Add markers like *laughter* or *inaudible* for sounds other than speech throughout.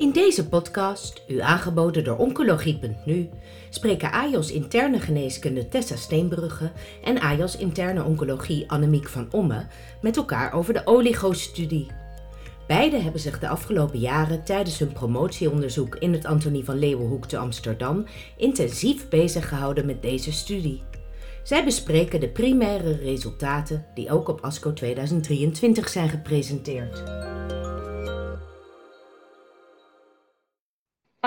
In deze podcast, u aangeboden door Oncologie.nu, spreken AJOS interne geneeskunde Tessa Steenbrugge en AJOS interne oncologie Annemiek van Omme met elkaar over de OLIGO-studie. Beide hebben zich de afgelopen jaren tijdens hun promotieonderzoek in het Antonie van Leeuwenhoek te Amsterdam intensief bezig gehouden met deze studie. Zij bespreken de primaire resultaten die ook op ASCO 2023 zijn gepresenteerd.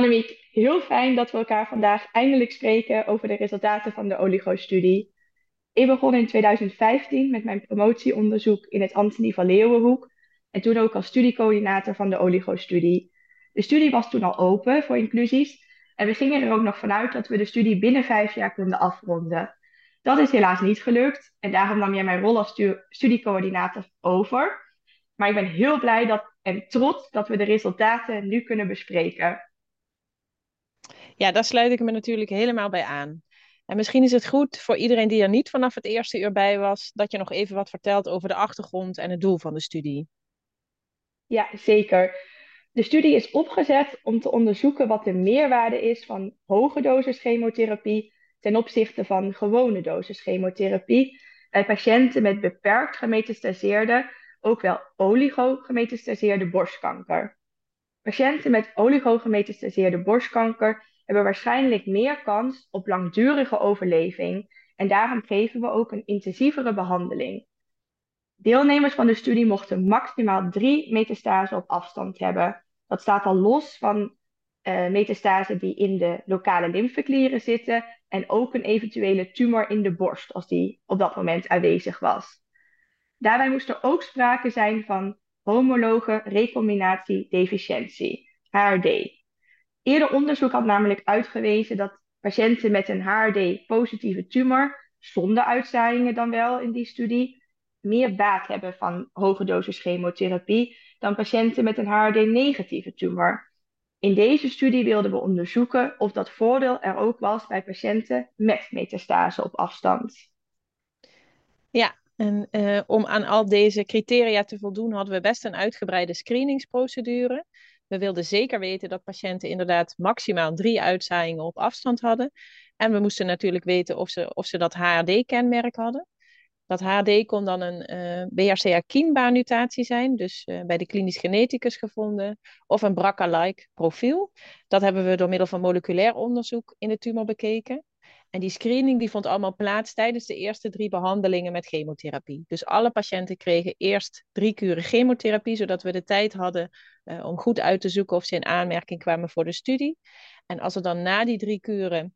Annemiek, heel fijn dat we elkaar vandaag eindelijk spreken over de resultaten van de OLIGO-studie. Ik begon in 2015 met mijn promotieonderzoek in het Antonie van Leeuwenhoek en toen ook als studiecoördinator van de OLIGO-studie. De studie was toen al open voor inclusies en we gingen er ook nog vanuit dat we de studie binnen vijf jaar konden afronden. Dat is helaas niet gelukt en daarom nam jij mijn rol als stu studiecoördinator over. Maar ik ben heel blij dat, en trots dat we de resultaten nu kunnen bespreken. Ja, daar sluit ik me natuurlijk helemaal bij aan. En misschien is het goed voor iedereen die er niet vanaf het eerste uur bij was, dat je nog even wat vertelt over de achtergrond en het doel van de studie. Ja, zeker. De studie is opgezet om te onderzoeken wat de meerwaarde is van hoge dosis chemotherapie ten opzichte van gewone dosis chemotherapie bij patiënten met beperkt gemetastaseerde, ook wel oligogemetastaseerde borstkanker. Patiënten met oligogemetastaseerde borstkanker hebben waarschijnlijk meer kans op langdurige overleving en daarom geven we ook een intensievere behandeling. Deelnemers van de studie mochten maximaal drie metastasen op afstand hebben. Dat staat al los van uh, metastasen die in de lokale lymfeklieren zitten en ook een eventuele tumor in de borst als die op dat moment aanwezig was. Daarbij moest er ook sprake zijn van homologe recombinatie deficiëntie, HRD. Eerder onderzoek had namelijk uitgewezen dat patiënten met een HRD-positieve tumor, zonder uitzaaiingen dan wel in die studie, meer baat hebben van hoge dosis chemotherapie dan patiënten met een HRD-negatieve tumor. In deze studie wilden we onderzoeken of dat voordeel er ook was bij patiënten met metastase op afstand. Ja, en uh, om aan al deze criteria te voldoen hadden we best een uitgebreide screeningsprocedure. We wilden zeker weten dat patiënten inderdaad maximaal drie uitzaaiingen op afstand hadden. En we moesten natuurlijk weten of ze, of ze dat HRD-kenmerk hadden. Dat HRD kon dan een uh, BRCA-kienbaar-mutatie zijn, dus uh, bij de klinisch geneticus gevonden, of een BRCA-like profiel. Dat hebben we door middel van moleculair onderzoek in de tumor bekeken. En die screening die vond allemaal plaats tijdens de eerste drie behandelingen met chemotherapie. Dus alle patiënten kregen eerst drie kuren chemotherapie, zodat we de tijd hadden uh, om goed uit te zoeken of ze in aanmerking kwamen voor de studie. En als er dan na die drie kuren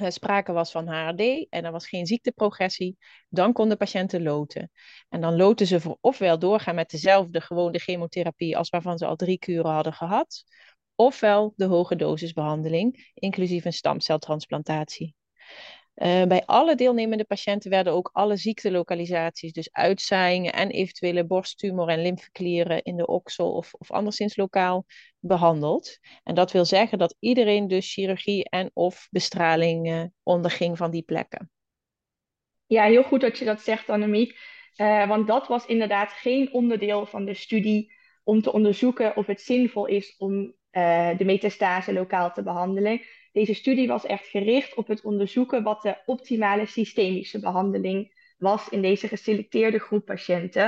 uh, sprake was van HRD en er was geen ziekteprogressie, dan konden patiënten loten. En dan loten ze ofwel doorgaan met dezelfde gewone chemotherapie als waarvan ze al drie kuren hadden gehad, ofwel de hoge dosisbehandeling, inclusief een stamceltransplantatie. Uh, bij alle deelnemende patiënten werden ook alle ziektelokalisaties, dus uitzaaiingen en eventuele borsttumor en lymfeklieren in de oksel of, of anderszins lokaal behandeld. En dat wil zeggen dat iedereen dus chirurgie en of bestraling uh, onderging van die plekken. Ja, heel goed dat je dat zegt, Annemiek. Uh, want dat was inderdaad geen onderdeel van de studie om te onderzoeken of het zinvol is om de metastase lokaal te behandelen. Deze studie was echt gericht op het onderzoeken wat de optimale systemische behandeling was in deze geselecteerde groep patiënten.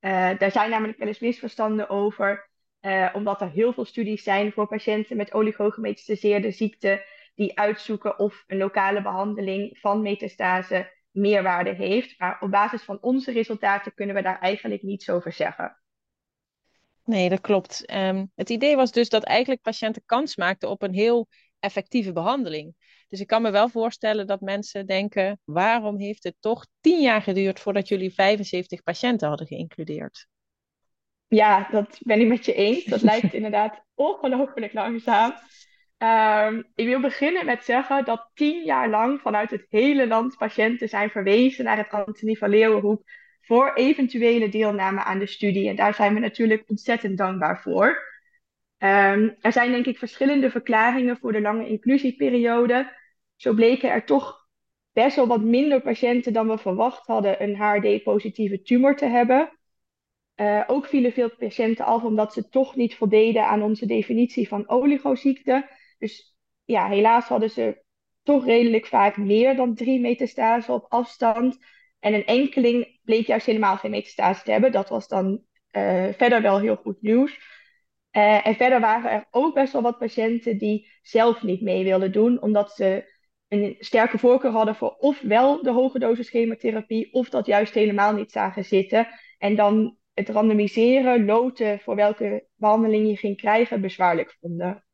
Uh, daar zijn namelijk wel eens misverstanden over, uh, omdat er heel veel studies zijn voor patiënten met oligogemetastaseerde ziekte, die uitzoeken of een lokale behandeling van metastase meerwaarde heeft. Maar op basis van onze resultaten kunnen we daar eigenlijk niets over zeggen. Nee, dat klopt. Um, het idee was dus dat eigenlijk patiënten kans maakten op een heel effectieve behandeling. Dus ik kan me wel voorstellen dat mensen denken: waarom heeft het toch tien jaar geduurd voordat jullie 75 patiënten hadden geïncludeerd? Ja, dat ben ik met je eens. Dat lijkt *laughs* inderdaad ongelooflijk langzaam. Um, ik wil beginnen met zeggen dat tien jaar lang vanuit het hele land patiënten zijn verwezen naar het Antonie van Leeuwenhoek voor eventuele deelname aan de studie. En daar zijn we natuurlijk ontzettend dankbaar voor. Um, er zijn denk ik verschillende verklaringen voor de lange inclusieperiode. Zo bleken er toch best wel wat minder patiënten dan we verwacht hadden een HRD-positieve tumor te hebben. Uh, ook vielen veel patiënten af omdat ze toch niet voldeden aan onze definitie van oligoziekte. Dus ja, helaas hadden ze toch redelijk vaak meer dan drie metastasen op afstand. En een enkeling bleek juist helemaal geen metastase te hebben. Dat was dan uh, verder wel heel goed nieuws. Uh, en verder waren er ook best wel wat patiënten die zelf niet mee wilden doen, omdat ze een sterke voorkeur hadden voor ofwel de hoge dosis chemotherapie, of dat juist helemaal niet zagen zitten. En dan het randomiseren, loten voor welke behandeling je ging krijgen, bezwaarlijk vonden.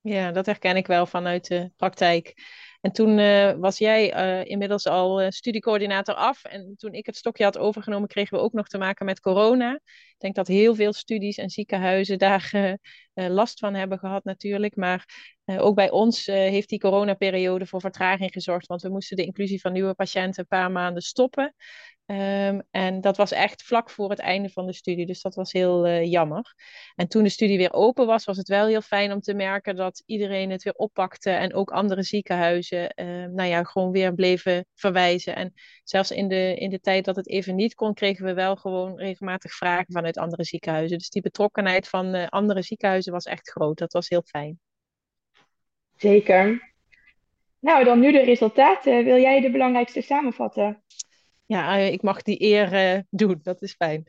Ja, dat herken ik wel vanuit de praktijk. En toen uh, was jij uh, inmiddels al uh, studiecoördinator af. En toen ik het stokje had overgenomen, kregen we ook nog te maken met corona. Ik denk dat heel veel studies en ziekenhuizen daar last van hebben gehad natuurlijk. Maar ook bij ons heeft die coronaperiode voor vertraging gezorgd. Want we moesten de inclusie van nieuwe patiënten een paar maanden stoppen. Um, en dat was echt vlak voor het einde van de studie, dus dat was heel uh, jammer. En toen de studie weer open was, was het wel heel fijn om te merken dat iedereen het weer oppakte en ook andere ziekenhuizen, uh, nou ja, gewoon weer bleven verwijzen. En zelfs in de, in de tijd dat het even niet kon, kregen we wel gewoon regelmatig vragen vanuit andere ziekenhuizen. Dus die betrokkenheid van uh, andere ziekenhuizen was echt groot. Dat was heel fijn. Zeker. Nou, dan nu de resultaten. Wil jij de belangrijkste samenvatten? Ja, eh, ik mag die eer uh, doen. Dat is fijn.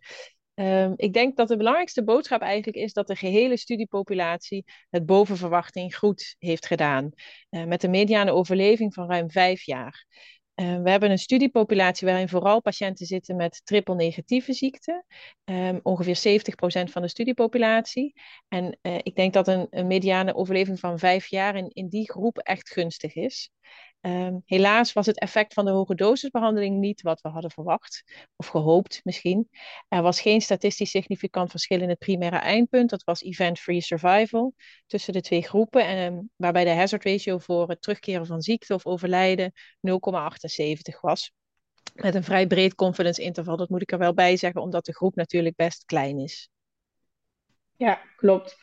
Um, ik denk dat de belangrijkste boodschap eigenlijk is dat de gehele studiepopulatie het boven verwachting goed heeft gedaan. Uh, met een mediane overleving van ruim vijf jaar. Uh, we hebben een studiepopulatie waarin vooral patiënten zitten met triple-negatieve ziekte. Um, ongeveer 70% van de studiepopulatie. En ik denk dat een, een mediane overleving van vijf jaar in, in die groep echt gunstig is. Um, helaas was het effect van de hoge dosisbehandeling niet wat we hadden verwacht, of gehoopt misschien. Er was geen statistisch significant verschil in het primaire eindpunt, dat was event-free survival, tussen de twee groepen, um, waarbij de hazard ratio voor het terugkeren van ziekte of overlijden 0,78 was. Met een vrij breed confidence interval, dat moet ik er wel bij zeggen, omdat de groep natuurlijk best klein is. Ja, klopt.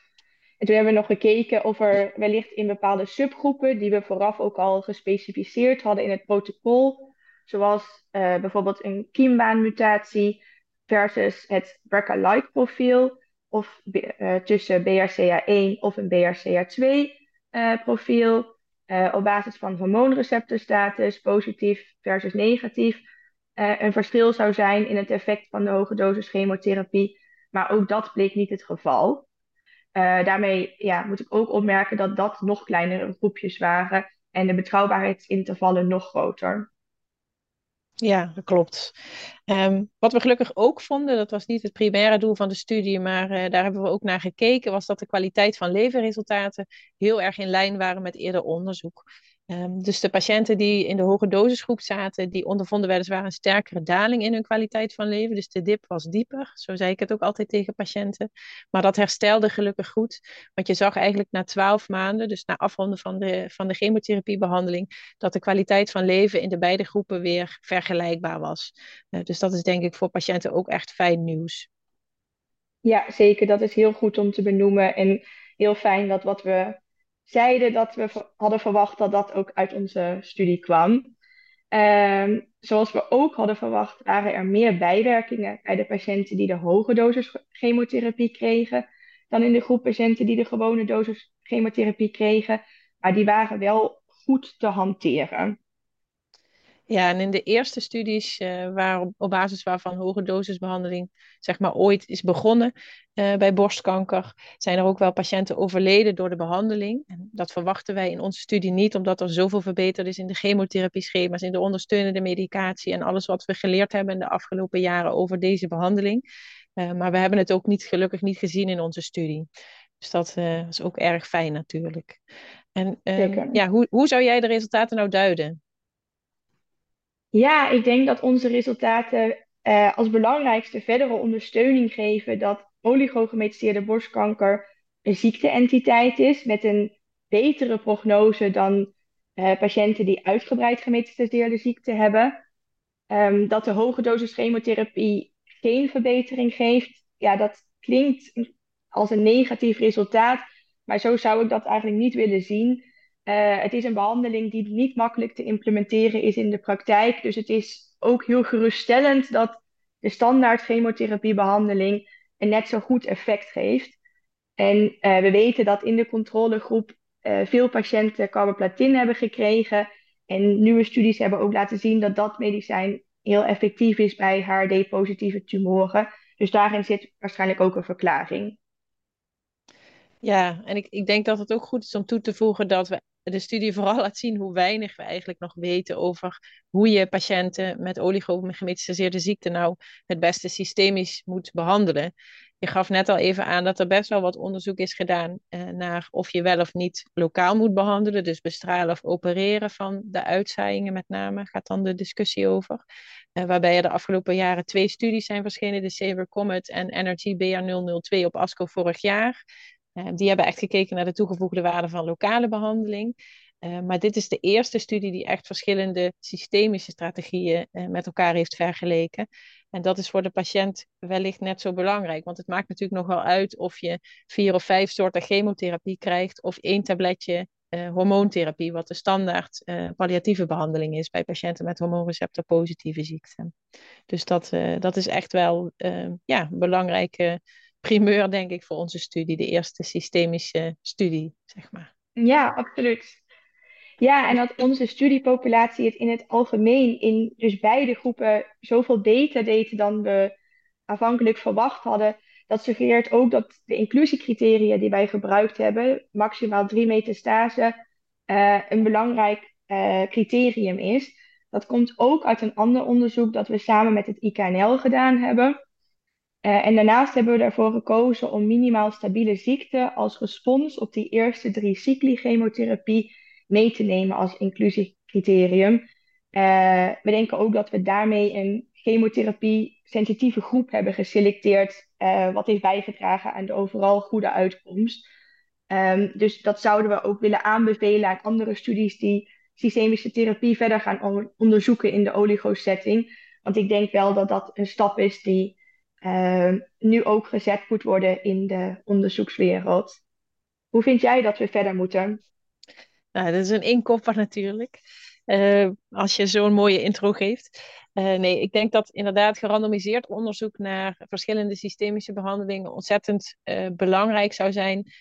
En toen hebben we nog gekeken of er wellicht in bepaalde subgroepen, die we vooraf ook al gespecificeerd hadden in het protocol, zoals uh, bijvoorbeeld een kiembaanmutatie versus het BRCA-like profiel, of uh, tussen BRCA1 of een BRCA2 uh, eh, profiel, op basis van hormoonreceptorstatus, positief versus negatief, een verschil zou zijn in het effect van de hoge dosis chemotherapie. Maar ook dat bleek niet het geval. Uh, daarmee ja, moet ik ook opmerken dat dat nog kleinere groepjes waren en de betrouwbaarheidsintervallen nog groter. Ja, dat klopt. Um, wat we gelukkig ook vonden, dat was niet het primaire doel van de studie, maar uh, daar hebben we ook naar gekeken, was dat de kwaliteit van levenresultaten heel erg in lijn waren met eerder onderzoek. Um, dus de patiënten die in de hoge dosisgroep zaten, die ondervonden weliswaar een sterkere daling in hun kwaliteit van leven. Dus de dip was dieper, zo zei ik het ook altijd tegen patiënten. Maar dat herstelde gelukkig goed, want je zag eigenlijk na twaalf maanden, dus na afronden van de, van de chemotherapiebehandeling, dat de kwaliteit van leven in de beide groepen weer vergelijkbaar was. Uh, dus dat is denk ik voor patiënten ook echt fijn nieuws. Ja, zeker. Dat is heel goed om te benoemen en heel fijn dat wat we zeiden dat we hadden verwacht dat dat ook uit onze studie kwam. Um, zoals we ook hadden verwacht, waren er meer bijwerkingen bij de patiënten die de hoge dosis chemotherapie kregen, dan in de groep patiënten die de gewone dosis chemotherapie kregen. Maar die waren wel goed te hanteren. Ja, en in de eerste studies uh, waar op, basis waarvan hoge dosisbehandeling zeg maar ooit is begonnen uh, bij borstkanker, zijn er ook wel patiënten overleden door de behandeling. En dat verwachten wij in onze studie niet, omdat er zoveel verbeterd is in de chemotherapie-schema's, in de ondersteunende medicatie en alles wat we geleerd hebben in de afgelopen jaren over deze behandeling. Uh, maar we hebben het ook niet, gelukkig niet gezien in onze studie. Dus dat is ook erg fijn natuurlijk. En ja, hoe, hoe zou jij de resultaten nou duiden? Ja, ik denk dat onze resultaten uh, als belangrijkste verdere ondersteuning geven dat oligogemetastaseerde borstkanker een ziekteentiteit is met een betere prognose dan uh, patiënten die uitgebreid gemetastaseerde ziekte hebben. Um, dat de hoge dosis chemotherapie geen verbetering geeft, ja, dat klinkt als een negatief resultaat, maar zo zou ik dat eigenlijk niet willen zien. Uh, het is een behandeling die niet makkelijk te implementeren is in de praktijk. Dus het is ook heel geruststellend dat de standaard chemotherapiebehandeling een net zo goed effect geeft. En uh, we weten dat in de controlegroep uh, veel patiënten carboplatin hebben gekregen. En nieuwe studies hebben ook laten zien dat dat medicijn heel effectief is bij HRD-positieve tumoren. Dus daarin zit waarschijnlijk ook een verklaring. Ja, en ik, ik denk dat het ook goed is om toe te voegen dat we de studie vooral laat zien hoe weinig we eigenlijk nog weten over hoe je patiënten met oligogemetastaseerde ziekte nou het beste systemisch moet behandelen. Je gaf net al even aan dat er best wel wat onderzoek is gedaan eh, naar of je wel of niet lokaal moet behandelen, dus bestralen of opereren van de uitzaaiingen met name, gaat dan de discussie over. Uh, waarbij er de afgelopen jaren twee studies zijn verschenen, de Saber Comet en Energy BR002 op ASCO vorig jaar. Uh, die hebben echt gekeken naar de toegevoegde waarde van lokale behandeling. Uh, maar dit is de eerste studie die echt verschillende systemische strategieën uh, met elkaar heeft vergeleken. En dat is voor de patiënt wellicht net zo belangrijk. Want het maakt natuurlijk nogal uit of je vier of vijf soorten chemotherapie krijgt of één tabletje hormoontherapie, wat de standaard palliatieve behandeling is bij patiënten met hormoonreceptor-positieve ziekte. Dus dat, dat is echt wel ja, een belangrijke primeur, denk ik, voor onze studie. De eerste systemische studie, zeg maar. Ja, absoluut. Ja, en dat onze studiepopulatie het in het algemeen in dus beide groepen zoveel beter deed dan we aanvankelijk verwacht hadden. Dat suggereert ook dat de inclusiecriteria die wij gebruikt hebben, maximaal drie metastase, uh, een belangrijk uh, criterium is. Dat komt ook uit een ander onderzoek dat we samen met het IKNL gedaan hebben. Uh, en daarnaast hebben we ervoor gekozen om minimaal stabiele ziekte als respons op die eerste drie cycli chemotherapie mee te nemen als inclusiecriterium. Uh, we denken ook dat we daarmee een chemotherapie-sensitieve groep hebben geselecteerd, uh, wat heeft bijgedragen aan de overal goede uitkomst. Um, dus dat zouden we ook willen aanbevelen aan andere studies die systemische therapie verder gaan onderzoeken in de oligo-setting. Want ik denk wel dat dat een stap is die uh, nu ook gezet moet worden in de onderzoekswereld. Hoe vind jij dat we verder moeten? Nou, dat is een inkopper natuurlijk. Uh, als je zo'n mooie intro geeft. Uh, nee, ik denk dat inderdaad gerandomiseerd onderzoek naar verschillende systemische behandelingen ontzettend uh, belangrijk zou zijn.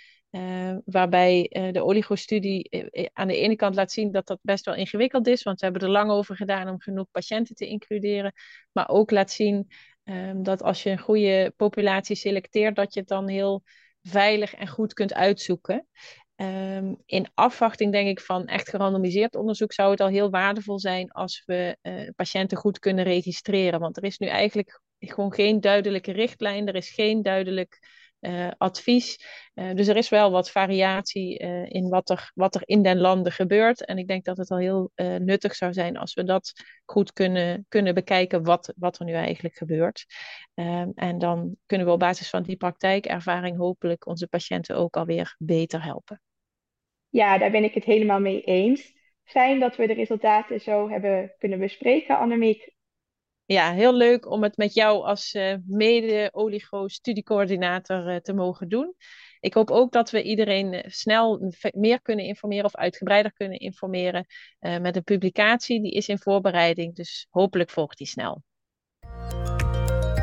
waarbij de oligo-studie aan de ene kant laat zien dat dat best wel ingewikkeld is, want we hebben er lang over gedaan om genoeg patiënten te includeren. Maar ook laat zien um, dat als je een goede populatie selecteert, dat je het dan heel veilig en goed kunt uitzoeken. Um, in afwachting, denk ik, van echt gerandomiseerd onderzoek zou het al heel waardevol zijn als we uh, patiënten goed kunnen registreren. Want er is nu eigenlijk gewoon geen duidelijke richtlijn, er is geen duidelijk uh, advies. Uh, dus er is wel wat variatie uh, in wat er, wat er in den landen gebeurt. En ik denk dat het al heel nuttig zou zijn als we dat goed kunnen, kunnen bekijken, wat, wat er nu eigenlijk gebeurt. Ehm, en dan kunnen we op basis van die praktijkervaring hopelijk onze patiënten ook alweer beter helpen. Ja, daar ben ik het helemaal mee eens. Fijn dat we de resultaten zo hebben kunnen bespreken, Annemiek. Ja, heel leuk om het met jou als uh, mede-oligo-studiecoördinator uh, te mogen doen. Ik hoop ook dat we iedereen eh, snel meer kunnen informeren of uitgebreider kunnen informeren met een publicatie. Die is in voorbereiding, dus hopelijk volgt die snel.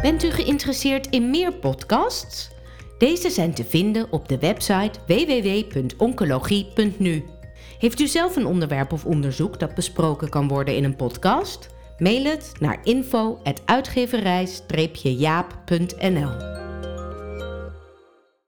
Bent u geïnteresseerd in meer podcasts? Deze zijn te vinden op de website www.oncologie.nu. Heeft u zelf een onderwerp of onderzoek dat besproken kan worden in een podcast? Mail het naar info.uitgeverij-jaap.nl